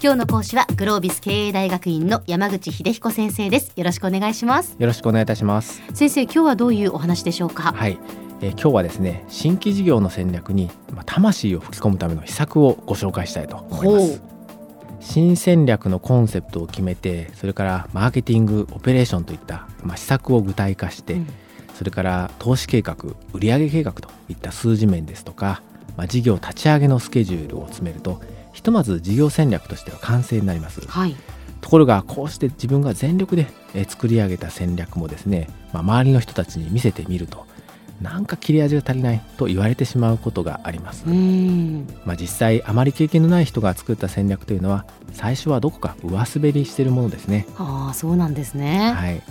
今日の講師はグロービス経営大学院の山口秀彦先生です。よろしくお願いします。よろしくお願いいたします。先生今日はどういうお話でしょうか？はい。えー、今日はですね新規事業の戦略に、まあ、魂を吹き込むための秘策をご紹介したいと思います。新戦略のコンセプトを決めてそれからマーケティングオペレーションといった、まあ、施策を具体化して、うん、それから投資計画売上計画といった数字面ですとか、まあ、事業立ち上げのスケジュールを詰めるとひとまず事業戦略としては完成になります、はい、ところがこうして自分が全力で作り上げた戦略もですね、まあ、周りの人たちに見せてみるとなんか切れ味が足りないと言われてしまうことがあります。まあ、実際あまり経験のない人が作った戦略というのは最初はどこか上滑りしているものですね。ああそうなんですね。はい。ま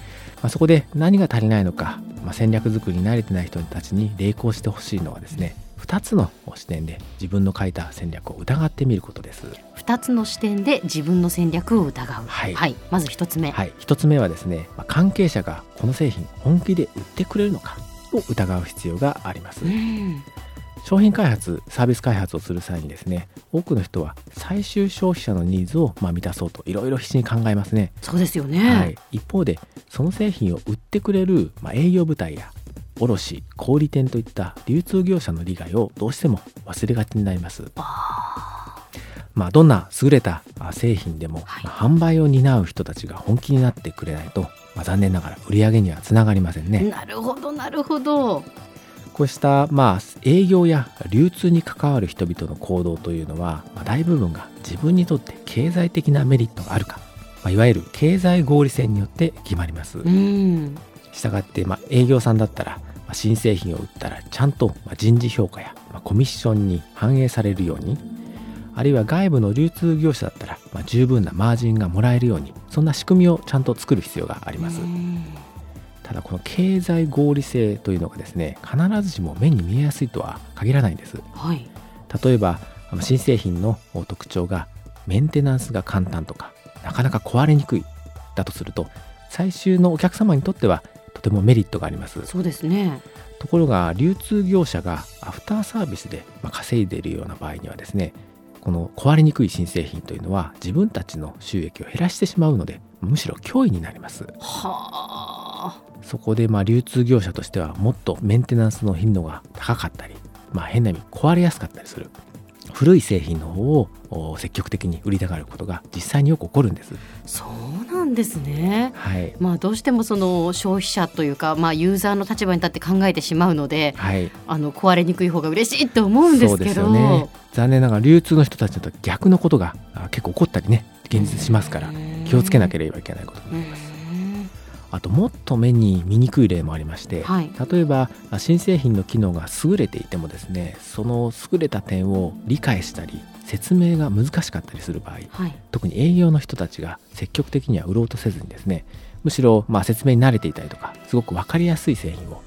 あ、そこで何が足りないのか、まあ、戦略作りに慣れてない人たちに励行してほしいのはですね2つの視点で自分の書いた戦略を疑ってみることです。2つの視点で自分の戦略を疑う。はい。はい、まず1つ目。はい。1つ目はですね、まあ、関係者がこの製品本気で売ってくれるのか。を疑う必要があります。商品開発サービス開発をする際にですね多くの人は最終消費者のニーズをまあ満たそうといろいろ必死に考えますねそうですよね、はい、一方でその製品を売ってくれる、まあ、営業部隊や卸小売店といった流通業者の利害をどうしても忘れがちになりますまあ、どんな優れた製品でも、はい、販売を担う人たちが本気になってくれないとまあ、残念ながら売り上げにはつながりませんね。なるほどなるほど。こうしたまあ営業や流通に関わる人々の行動というのは、まあ、大部分が自分にとって経済的なメリットがあるか、まあ、いわゆる経済合理性によって決まります。したがって、まあ、営業さんだったら、まあ、新製品を売ったらちゃんと人事評価や、まあ、コミッションに反映されるようにあるいは外部の流通業者だったら、まあ、十分なマージンがもらえるようにそんな仕組みをちゃんと作る必要があります。ただこの経済合理性というのがですね必ずしも目に見えやすいとは限らないんです、はい、例えば新製品の特徴がメンテナンスが簡単とかなかなか壊れにくいだとすると最終のお客様にとってはとてもメリットがありますそうですねところが流通業者がアフターサービスで稼いでいるような場合にはですねこの壊れにくい新製品というのは自分たちの収益を減らしてしまうのでむしろ脅威になります。はあ。そこでまあ流通業者としてはもっとメンテナンスの頻度が高かったり、まあ、変な意味壊れやすかったりする古い製品の方を積極的に売りたがることが実際によく起こるんです。そうなんですね。はい。まあどうしてもその消費者というかまあユーザーの立場に立って考えてしまうので、はい、あの壊れにくい方が嬉しいと思うんですけど、ね、残念ながら流通の人たちと逆のことが結構起こったりね現実しますから気をつけなければいけないことになります。あともっと目に見にくい例もありまして、はい、例えば新製品の機能が優れていてもですねその優れた点を理解したり説明が難しかったりする場合、はい、特に営業の人たちが積極的には売ろうとせずにですねむしろまあ説明に慣れていたりとかすごく分かりやすい製品を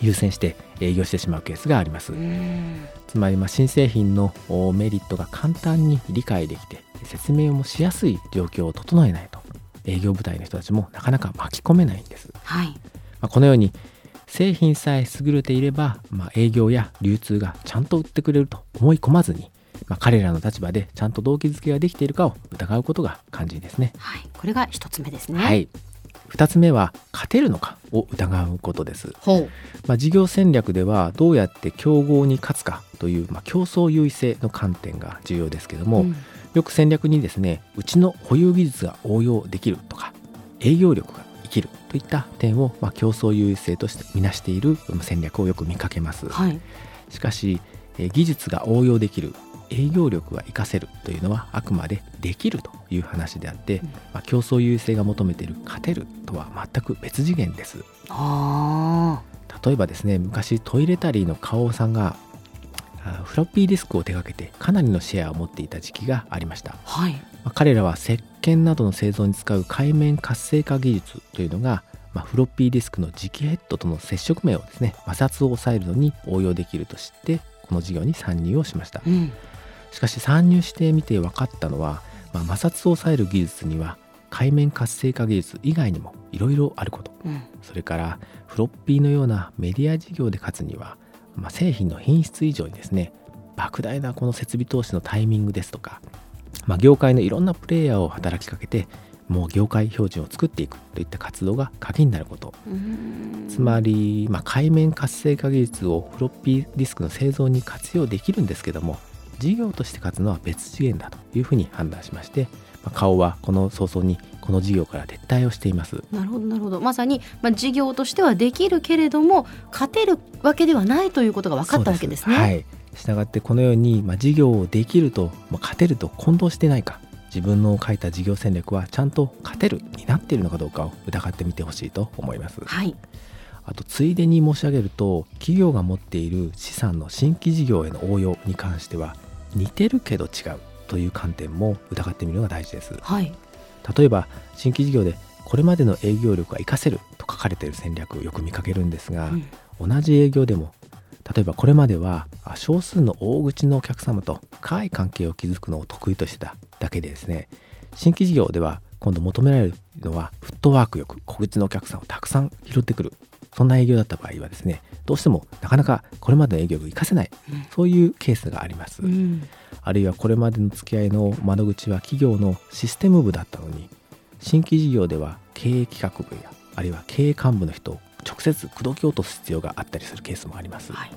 優先して営業してしまうケースがあります。つまりま新製品のメリットが簡単に理解できて説明もしやすい状況を整えないと営業部隊の人たちもなかなか巻き込めないんです。はい、まあ、このように製品さえ優れていれば、まあ、営業や流通がちゃんと売ってくれると思い込まずに、まあ、彼らの立場でちゃんと動機づけができているかを疑うことが肝心ですね。はい、これが一つ目ですね。はい。二つ目は勝てるのかを疑うことです。まあ、事業戦略ではどうやって競合に勝つかという、まあ、競争優位性の観点が重要ですけども、うんよく戦略にですねうちの保有技術が応用できるとか営業力が生きるといった点を、まあ、競争優位性としてみなしている戦略をよく見かけます、はい、しかし技術が応用できる営業力が活かせるというのはあくまでできるという話であって、うん、まあ、競争優位性が求めている勝てるとは全く別次元です。例えばですね昔トイレタリーの花王さんがフロッピーディスクを手掛けてかなりのシェアを持っていた時期がありました、はい。まあ、彼らは石鹸などの製造に使う海面活性化技術というのが、まあ、フロッピーディスクの磁気ヘッドとの接触面をですね摩擦を抑えるのに応用できると知ってこの事業に参入をしました、うん、しかし参入してみて分かったのは、まあ、摩擦を抑える技術には海面活性化技術以外にもいろいろあること、うん、それからフロッピーのようなメディア事業で勝つにはまあ、製品の品質以上にですね莫大なこの設備投資のタイミングですとか、まあ、業界のいろんなプレイヤーを働きかけてもう業界標準を作っていくといった活動が鍵になること。つまり、まあ、海面活性化技術をフロッピーディスクの製造に活用できるんですけども事業として勝つのは別次元だというふうに判断しまして、まあ、顔はこの早々にこの事業から撤退をしています。なるほどなるほど。まさに、まあ、事業としてはできるけれども勝てるわけではないということが分かったわけですね。はい、したがってこのように、まあ、事業をできると、まあ、勝てると混同してないか。自分の書いた事業戦略はちゃんと勝てるになっているのかどうかを疑ってみてほしいと思います。はい。あとついでに申し上げると企業が持っている資産の新規事業への応用に関しては似てるけど違うという観点も疑ってみるのが大事です、はい、例えば新規事業でこれまでの営業力が活かせると書かれている戦略をよく見かけるんですが、うん、同じ営業でも例えばこれまでは少数の大口のお客様と深い関係を築くのを得意としてただけでですね新規事業では今度求められるのはフットワークよく小口のお客さんをたくさん拾ってくるそんな営業だった場合はですねどうしてもなかなかこれまでの営業が活かせない、うん、そういうケースがあります、うん、あるいはこれまでの付き合いの窓口は企業のシステム部だったのに新規事業では経営企画部やあるいは経営幹部の人を直接口説き落とす必要があったりするケースもあります、はい、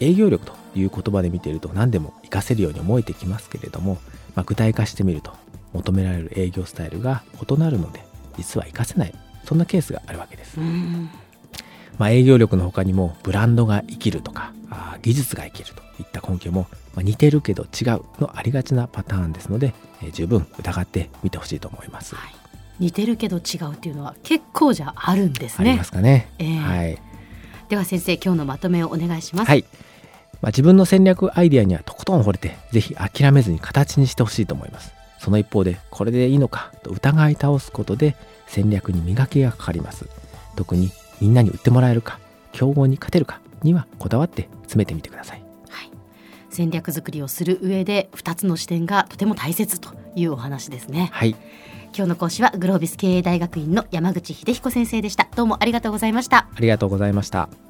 営業力という言葉で見ていると何でも活かせるように思えてきますけれども、まあ、具体化してみると求められる営業スタイルが異なるので実は活かせない。そんなケースがあるわけです、まあ、営業力の他にもブランドが生きるとかあ技術が生きるといった根拠も、まあ、似てるけど違うのありがちなパターンですので、えー、十分疑ってみてほしいと思います、はい、似てるけど違うっていうのは結構じゃあるんですね。ありますかね、えー、はい。では先生今日のまとめをお願いします。はい。まあ、自分の戦略アイデアにはとことん惚れてぜひ諦めずに形にしてほしいと思います。その一方でこれでいいのかと疑い倒すことで戦略に磨きがかかります。特にみんなに売ってもらえるか競合に勝てるかにはこだわって詰めてみてください、はい、戦略作りをする上で2つの視点がとても大切というお話ですね。はい。今日の講師はグロービス経営大学院の山口秀彦先生でした。どうもありがとうございました。ありがとうございました